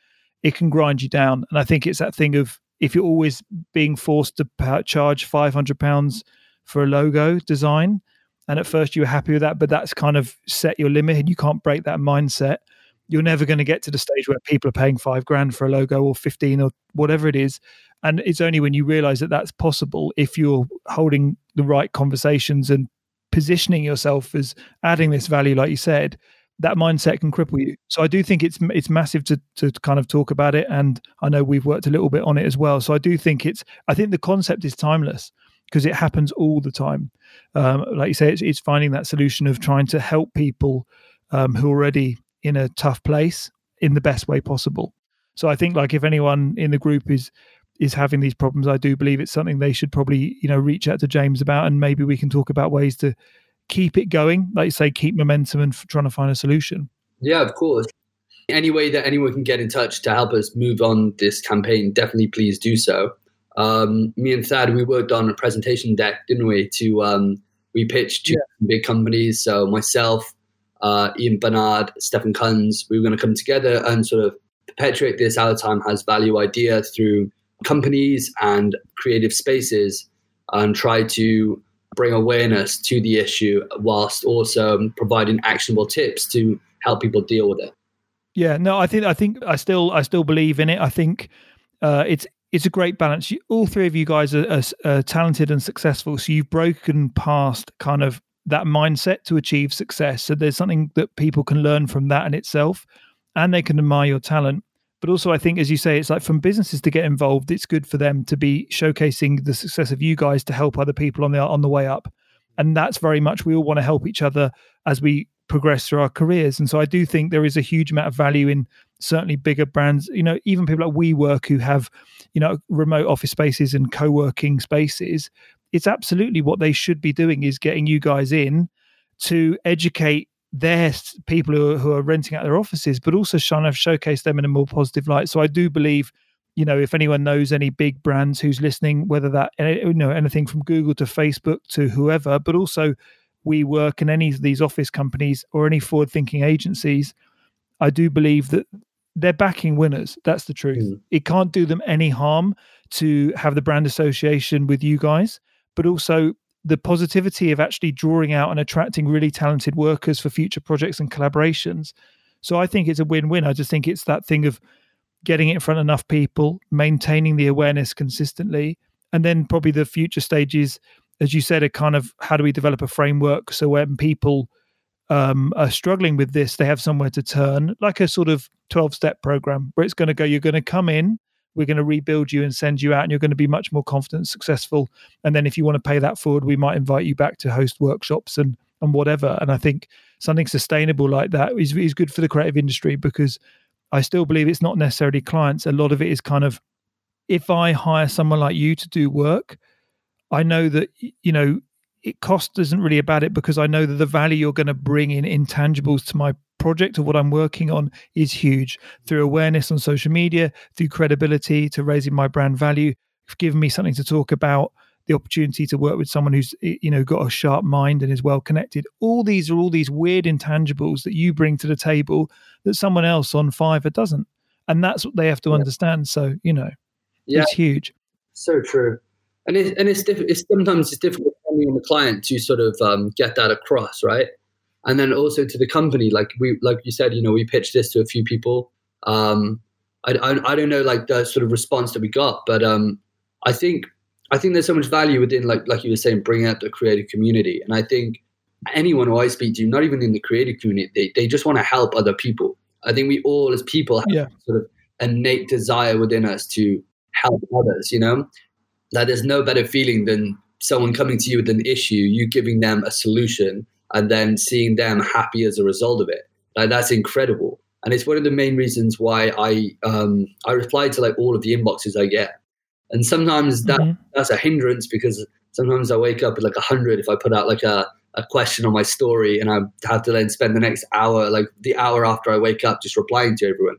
it can grind you down. And I think it's that thing of if you're always being forced to charge five hundred pounds for a logo design, and at first you were happy with that, but that's kind of set your limit, and you can't break that mindset. You're never going to get to the stage where people are paying five grand for a logo or fifteen or whatever it is. And it's only when you realize that that's possible if you're holding the right conversations and positioning yourself as adding this value, like you said, that mindset can cripple you. So I do think it's it's massive to to kind of talk about it, and I know we've worked a little bit on it as well. So I do think it's I think the concept is timeless because it happens all the time. Um, like you say, it's, it's finding that solution of trying to help people um, who are already in a tough place in the best way possible. So I think like if anyone in the group is is having these problems, I do believe it's something they should probably you know reach out to James about, and maybe we can talk about ways to keep it going. Like you say, keep momentum and trying to find a solution. Yeah, of course. Any way that anyone can get in touch to help us move on this campaign, definitely please do so. Um, me and Thad, we worked on a presentation deck, didn't we? To um, we pitched to big companies. So myself, uh, Ian Bernard, Stefan Kunz, we were going to come together and sort of perpetuate this Our Time Has Value idea through companies and creative spaces and try to bring awareness to the issue whilst also providing actionable tips to help people deal with it. Yeah, no, I think I think I still I still believe in it. I think uh, it's it's a great balance. You, all three of you guys are, are, are talented and successful, so you've broken past kind of that mindset to achieve success. So there's something that people can learn from that in itself, and they can admire your talent. But also, I think, as you say, it's like from businesses to get involved. It's good for them to be showcasing the success of you guys to help other people on the on the way up, and that's very much we all want to help each other as we progress through our careers. And so I do think there is a huge amount of value in certainly bigger brands, you know, even people like WeWork who have, you know, remote office spaces and co-working spaces. It's absolutely what they should be doing is getting you guys in to educate their people who are, who are renting out their offices, but also trying to showcase them in a more positive light. So I do believe, you know, if anyone knows any big brands who's listening, whether that eh, you know anything from Google to Facebook to whoever, but also WeWork in any of these office companies or any forward thinking agencies, I do believe that they're backing winners. That's the truth. Mm. It can't do them any harm to have the brand association with you guys, but also the positivity of actually drawing out and attracting really talented workers for future projects and collaborations. So I think it's a win win. I just think it's that thing of getting it in front of enough people, maintaining the awareness consistently, and then probably the future stages as you said, are kind of how do we develop a framework so when people um, are struggling with this, they have somewhere to turn, like a sort of 12 step program where it's going to go, you're going to come in, we're going to rebuild you and send you out, and you're going to be much more confident and successful. And then if you want to pay that forward, we might invite you back to host workshops and and whatever. And I think something sustainable like that is, is good for the creative industry because I still believe it's not necessarily clients. A lot of it is kind of if I hire someone like you to do work, I know that you know it cost isn't really about it because I know that the value you're going to bring in intangibles to my project or what I'm working on is huge through awareness on social media, through credibility, to raising my brand value, giving me something to talk about, the opportunity to work with someone who's you know got a sharp mind and is well connected. All these are all these weird intangibles that you bring to the table that someone else on Fiverr doesn't, and that's what they have to Yeah. understand. So you know, Yeah, it's huge. so true. And it, and it's, diff- it's sometimes it's difficult depending on the client to sort of um, get that across, right? And then also to the company, like we like you said, you know, we pitched this to a few people. Um, I, I I don't know like the sort of response that we got, but um, I think I think there's so much value within like like you were saying, bringing out the creative community. And I think anyone who I speak to, not even in the creative community, they, they just want to help other people. I think we all as people have Yeah. sort of innate desire within us to help others, you know? That there's no better feeling than someone coming to you with an issue, you giving them a solution, and then seeing them happy as a result of it. Like that's incredible. And it's one of the main reasons why I um, I reply to like all of the inboxes I get. And sometimes that Mhm. that's a hindrance because sometimes I wake up with like a hundred if I put out like a, a question on my story and I have to then spend the next hour, like the hour after I wake up, just replying to everyone.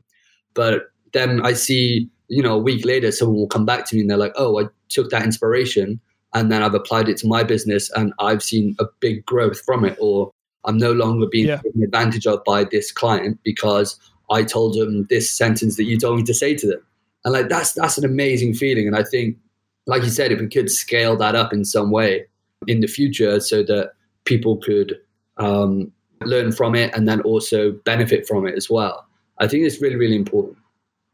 But then I see, you know, a week later, someone will come back to me and they're like, oh, I took that inspiration and then I've applied it to my business and I've seen a big growth from it. Or I'm no longer being Yeah. taken advantage of by this client because I told them this sentence that you told me to say to them. And like that's that's an amazing feeling. And I think, like you said, if we could scale that up in some way in the future so that people could um, learn from it and then also benefit from it as well. I think it's really, really important.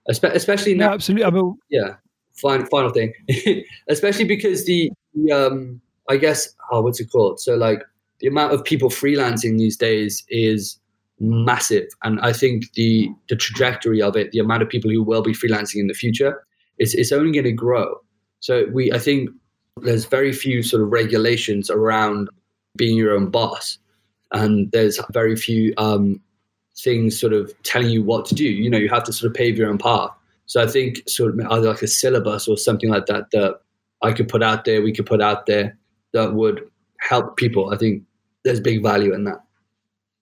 Espe- Especially No, now, absolutely. I mean, yeah. Final, final thing, especially because the, the um, I guess, oh, what's it called? So like the amount of people freelancing these days is massive, and I think the the trajectory of it, the amount of people who will be freelancing in the future, is it's only going to grow. So we, I think, there's very few sort of regulations around being your own boss, and there's very few um, things sort of telling you what to do. You know, you have to sort of pave your own path. So I think sort of either like a syllabus or something like that that I could put out there, we could put out there that would help people. I think there's big value in that.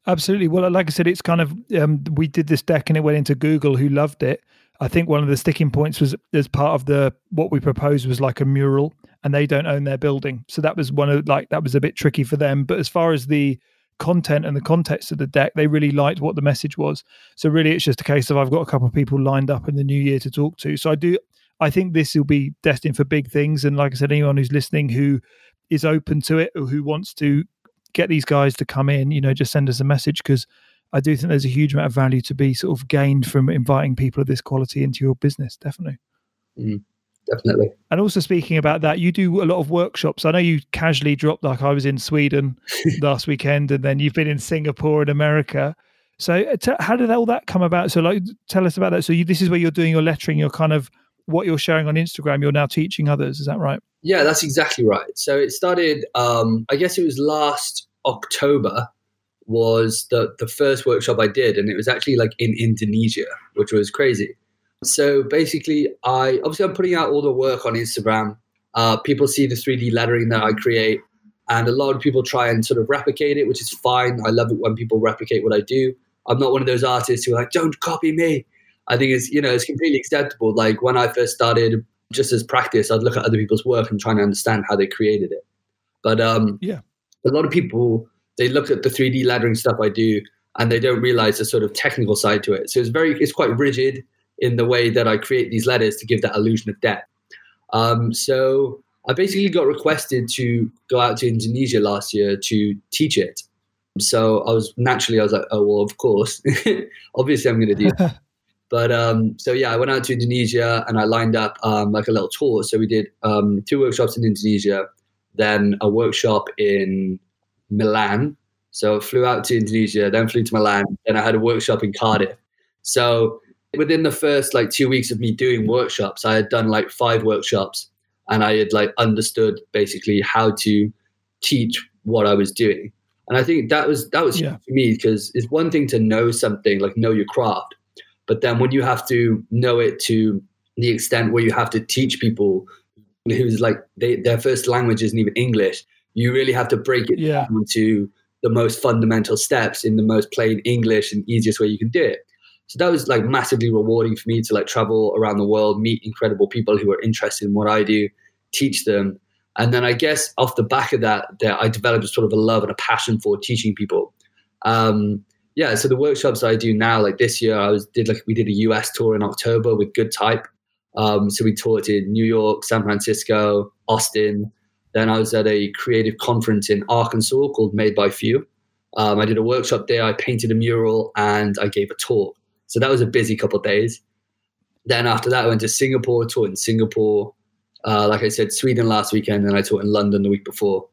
Absolutely. Well, like I said, it's kind of um, we did this deck and it went into Google, who loved it. I think one of the sticking points was as part of the what we proposed was like a mural, and they don't own their building, so that was one of like that was a bit tricky for them. But as far as the content and the context of the deck, they really liked what the message was. So really, it's just a case of I've got a couple of people lined up in the new year to talk to. So I do, I think this will be destined for big things. And like I said, anyone who's listening who is open to it or who wants to get these guys to come in, you know, just send us a message because I do think there's a huge amount of value to be sort of gained from inviting people of this quality into your business. Definitely. Mm. Definitely. And also speaking about that, you do a lot of workshops. I know you casually dropped like I was in Sweden last weekend, and then you've been in Singapore and America. So uh, t- how did all that come about? So like, tell us about that. So you, this is where you're doing your lettering. You're kind of what you're sharing on Instagram. You're now teaching others. Is that right? Yeah, that's exactly right. So it started, um, I guess it was last October was the, the first workshop I did. And it was actually like in Indonesia, which was crazy. So basically, I obviously I'm putting out all the work on Instagram. Uh, people see the 3D lettering that I create, and a lot of people try and sort of replicate it, which is fine. I love it when people replicate what I do. I'm not one of those artists who are like, don't copy me. I think it's you know it's completely acceptable. Like when I first started, just as practice, I'd look at other people's work and try and understand how they created it. But um, Yeah. a lot of people they look at the 3D lettering stuff I do and they don't realize the sort of technical side to it. So it's very it's quite rigid in the way that I create these letters to give that illusion of depth. Um, so I basically got requested to go out to Indonesia last year to teach it. So I was naturally I was like, oh well, of course, obviously I'm going to do that. But um, so yeah, I went out to Indonesia and I lined up um, like a little tour. So we did um, two workshops in Indonesia, then a workshop in Milan. So I flew out to Indonesia, then flew to Milan, then I had a workshop in Cardiff. So within the first like two weeks of me doing workshops, I had done like five workshops and I had like understood basically how to teach what I was doing. And I think that was that was Yeah. for me because it's one thing to know something, like know your craft, but then when you have to know it to the extent where you have to teach people who's like they, their first language isn't even English, you really have to break it Yeah. down into the most fundamental steps in the most plain English and easiest way you can do it. So that was like massively rewarding for me to like travel around the world, meet incredible people who are interested in what I do, teach them. And then I guess off the back of that, that I developed sort of a love and a passion for teaching people. Um, yeah, so the workshops I do now, like this year, I was did like we did a US tour in October with Good Type. Um, so we taught in New York, San Francisco, Austin. Then I was at a creative conference in Arkansas called Made by Few. Um, I did a workshop there. I painted a mural and I gave a talk. So that was a busy couple of days. Then after that, I went to Singapore, taught in Singapore. Uh, like I said, Sweden last weekend, and I taught in London the week before.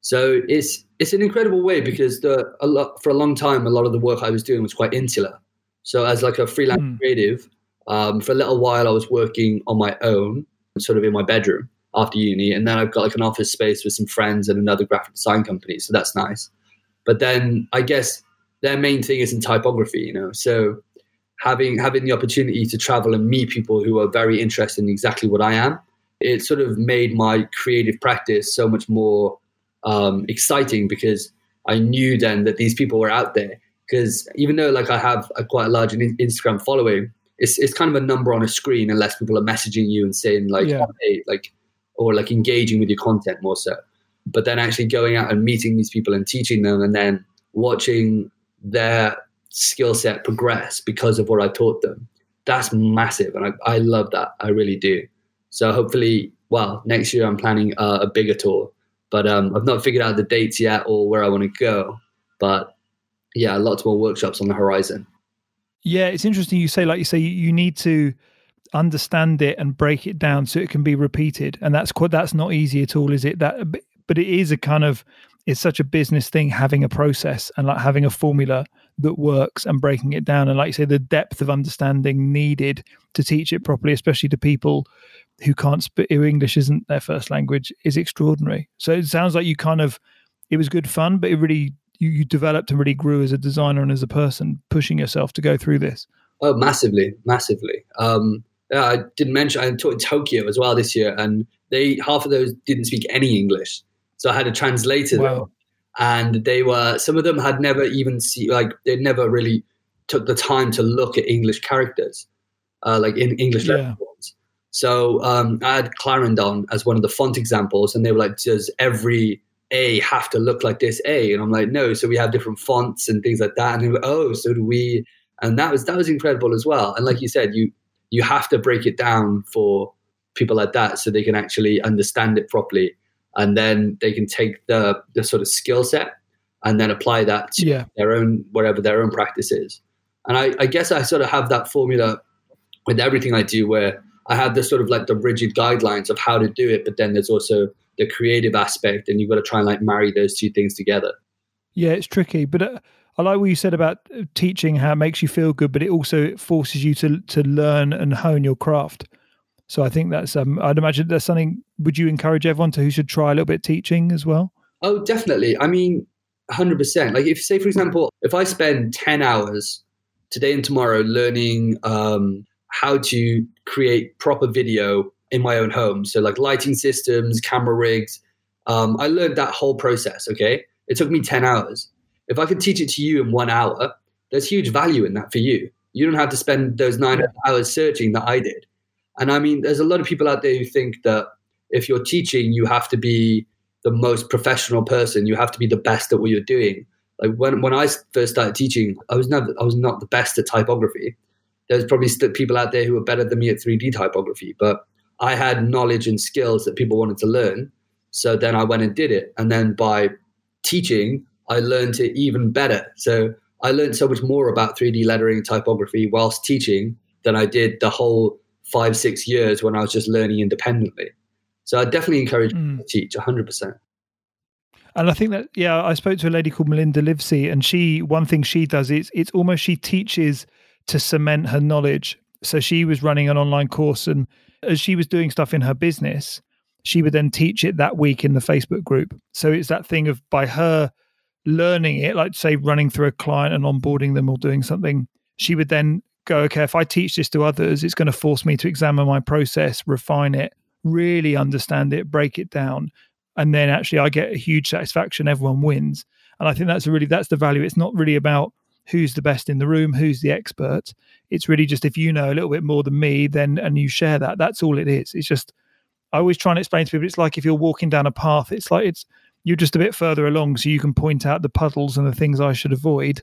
So it's it's an incredible way because the a lot for a long time, a lot of the work I was doing was quite insular. So as like a freelance Mm. creative, um, for a little while I was working on my own, sort of in my bedroom after uni, and then I've got like an office space with some friends and another graphic design company. So that's nice. But then I guess their main thing is in typography, you know. So having having the opportunity to travel and meet people who are very interested in exactly what I am, it sort of made my creative practice so much more um, exciting because I knew then that these people were out there. Because even though like I have a quite a large Instagram following, it's it's kind of a number on a screen unless people are messaging you and saying like, yeah. hey, like, or like engaging with your content more so. But then actually going out and meeting these people and teaching them, and then watching their skill set progress because of what I taught them. That's massive, and I, I love that. I really do. So hopefully, well, next year I'm planning a, a bigger tour, but um, I've not figured out the dates yet or where I want to go. But yeah, lots more workshops on the horizon. Yeah, it's interesting. You say, like you say, you need to understand it and break it down so it can be repeated, and that's quite that's not easy at all, is it? That, but it is a kind of it's such a business thing having a process and like having a formula that works and breaking it down and like you say the depth of understanding needed to teach it properly especially to people who can't speak who english isn't their first language is extraordinary so it sounds like you kind of it was good fun but it really you, you developed and really grew as a designer and as a person, pushing yourself to go through this? Oh, massively, massively. Um, yeah, I didn't mention I taught in Tokyo as well this year, and they half of those didn't speak any English, so I had a translator. Wow. And they were some of them had never even see like they never really took the time to look at English characters, uh, like in English yeah. So um, I had Clarendon as one of the font examples, and they were like, "Does every a have to look like this A? And I'm like, no. So we have different fonts and things like that. And like, oh, so do we? And that was that was incredible as well. And like you said, you you have to break it down for people like that so they can actually understand it properly, and then they can take the the sort of skill set and then apply that to yeah. their own whatever their own practice is. And I, I guess I sort of have that formula with everything I do, where I have the sort of like the rigid guidelines of how to do it, but then there's also the creative aspect, and you've got to try and like marry those two things together. Yeah, it's tricky, but uh, I like what you said about uh, teaching how it makes you feel good, but it also forces you to to learn and hone your craft. So I think that's um, I'd imagine there's something. Would you encourage everyone to who should try a little bit teaching as well? Oh, definitely. I mean, hundred percent. Like if say for example, if I spend ten hours today and tomorrow learning um, how to create proper video in my own home. So like lighting systems, camera rigs. Um, I learned that whole process. Okay, it took me ten hours. If I could teach it to you in one hour, there's huge value in that for you. You don't have to spend those nine hours searching that I did. And I mean, there's a lot of people out there who think that if you're teaching, you have to be the most professional person. You have to be the best at what you're doing. Like when, when I first started teaching, I was never I was not the best at typography. There's probably people out there who are better than me at 3D typography, but I had knowledge and skills that people wanted to learn. So then I went and did it. And then by teaching, I learned it even better. So I learned so much more about 3D lettering and typography whilst teaching than I did the whole five, six years when I was just learning independently. So I definitely encourage mm. to teach 100%. And I think that, yeah, I spoke to a lady called Melinda Livesey, and she, one thing she does is it's almost she teaches to cement her knowledge. So she was running an online course and as she was doing stuff in her business, she would then teach it that week in the Facebook group. So it's that thing of by her learning it, like say running through a client and onboarding them or doing something, she would then go, okay, if I teach this to others, it's going to force me to examine my process, refine it, really understand it, break it down. And then actually I get a huge satisfaction. Everyone wins. And I think that's really that's the value. It's not really about who's the best in the room, who's the expert. It's really just if you know a little bit more than me, then and you share that. That's all it is. It's just I always try and explain to people. It's like if you're walking down a path. It's like it's you're just a bit further along, so you can point out the puddles and the things I should avoid.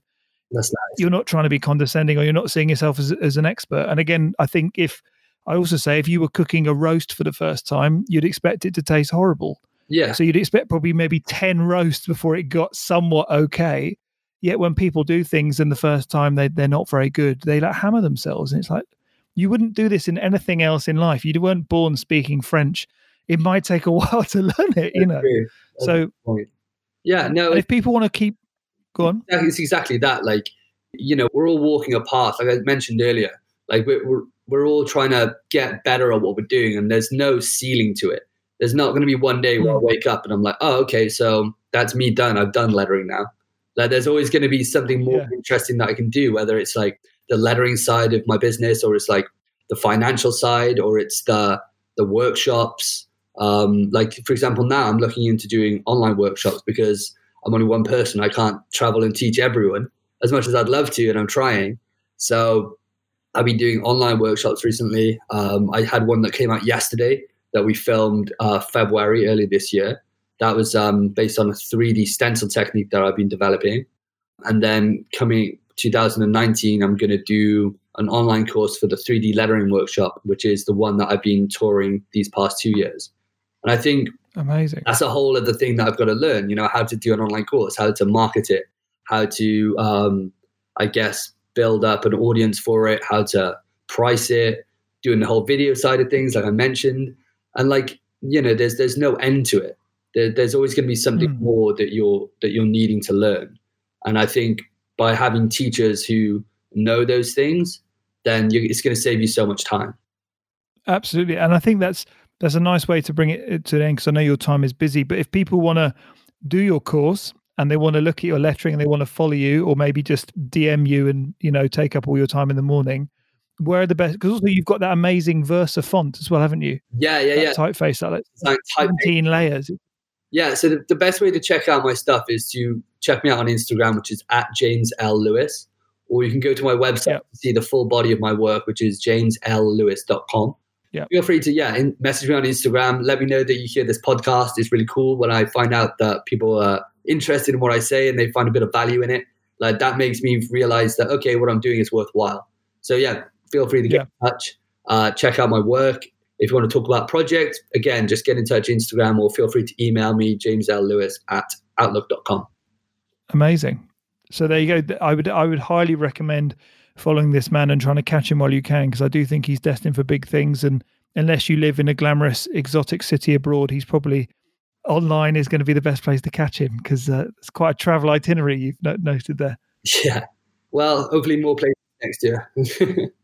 That's nice. You're not trying to be condescending, or you're not seeing yourself as as an expert. And again, I think if I also say if you were cooking a roast for the first time, you'd expect it to taste horrible. Yeah. So you'd expect probably maybe 10 roasts before it got somewhat okay. Yet when people do things and the first time they they're not very good, they like hammer themselves, and it's like you wouldn't do this in anything else in life. You weren't born speaking French. It might take a while to learn it, you know. So yeah, no. If people want to keep, go on. It's exactly that. Like you know, we're all walking a path, like I mentioned earlier. Like we're we're, we're all trying to get better at what we're doing, and there's no ceiling to it. There's not going to be one day where I hmm. wake up and I'm like, oh, okay, so that's me done. I've done lettering now Like there's always going to be something more Yeah. interesting that I can do, whether it's like the lettering side of my business, or it's like the financial side, or it's the the workshops. Um, like for example, now I'm looking into doing online workshops because I'm only one person. I can't travel and teach everyone as much as I'd love to, and I'm trying. So I've been doing online workshops recently. Um, I had one that came out yesterday that we filmed uh, February early this year. That was um, based on a 3D stencil technique that I've been developing. And then coming 2019, I'm going to do an online course for the 3D lettering workshop, which is the one that I've been touring these past two years. And I think Amazing. that's a whole other thing that I've got to learn. You know, how to do an online course, how to market it, how to, um, I guess, build up an audience for it, how to price it, doing the whole video side of things, like I mentioned, and like you know, there's there's no end to it. There, there's always going to be something Mm. more that you're that you're needing to learn, and I think by having teachers who know those things, then you, it's going to save you so much time. Absolutely, and I think that's that's a nice way to bring it to an end because I know your time is busy. But if people want to do your course and they want to look at your lettering and they want to follow you, or maybe just DM you and you know take up all your time in the morning, where are the best? Because also you've got that amazing Versa font as well, haven't you? Yeah, yeah, that yeah. typeface, that like typing. seventeen layers. Yeah, so the, the best way to check out my stuff is to check me out on Instagram, which is at James L. Lewis, or you can go to my website Yeah. to see the full body of my work, which is jameslewis.com. Yeah. Feel free to, yeah, in, message me on Instagram. Let me know that you hear this podcast. It's really cool when I find out that people are interested in what I say and they find a bit of value in it. Like that makes me realize that, okay, what I'm doing is worthwhile. So, yeah, feel free to get in touch. Uh, check out my work. If you want to talk about projects, again, just get in touch Instagram or feel free to email me, James L. Lewis at outlook.com. Amazing. So there you go. I would I would highly recommend following this man and trying to catch him while you can because I do think he's destined for big things. And unless you live in a glamorous exotic city abroad, he's probably online is going to be the best place to catch him because uh, it's quite a travel itinerary you've no- noted there. Yeah. Well, hopefully more places next year.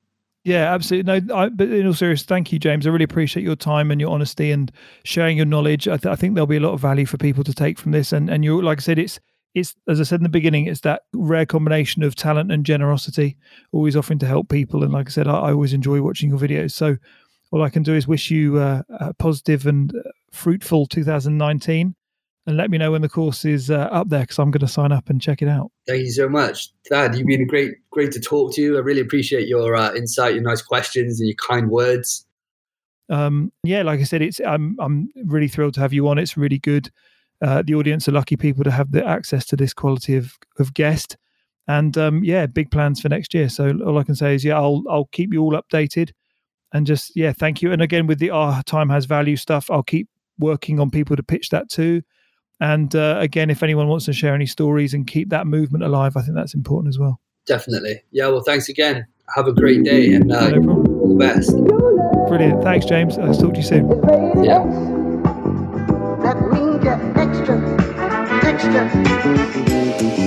Yeah, absolutely. No, I, but in all seriousness, thank you, James. I really appreciate your time and your honesty and sharing your knowledge. I, th- I think there'll be a lot of value for people to take from this. And and you, like I said, it's it's as I said in the beginning, it's that rare combination of talent and generosity, always offering to help people. And like I said, I, I always enjoy watching your videos. So all I can do is wish you uh, a positive and uh, fruitful 2019. And let me know when the course is uh, up there because I'm going to sign up and check it out. Thank you so much, Thad. You've been great, great to talk to you. I really appreciate your uh, insight, your nice questions, and your kind words. um yeah like i said it's i'm i'm really thrilled to have you on it's really good uh the audience are lucky people to have the access to this quality of of guest and um yeah big plans for next year so all i can say is yeah i'll i'll keep you all updated and just yeah thank you and again with the our time has value stuff i'll keep working on people to pitch that too and uh, again if anyone wants to share any stories and keep that movement alive i think that's important as well Definitely. Yeah. Well, thanks again. Have a great day and uh, no problem all the best. brilliant thanks james i'll talk to you soon It's rated Yeah. X.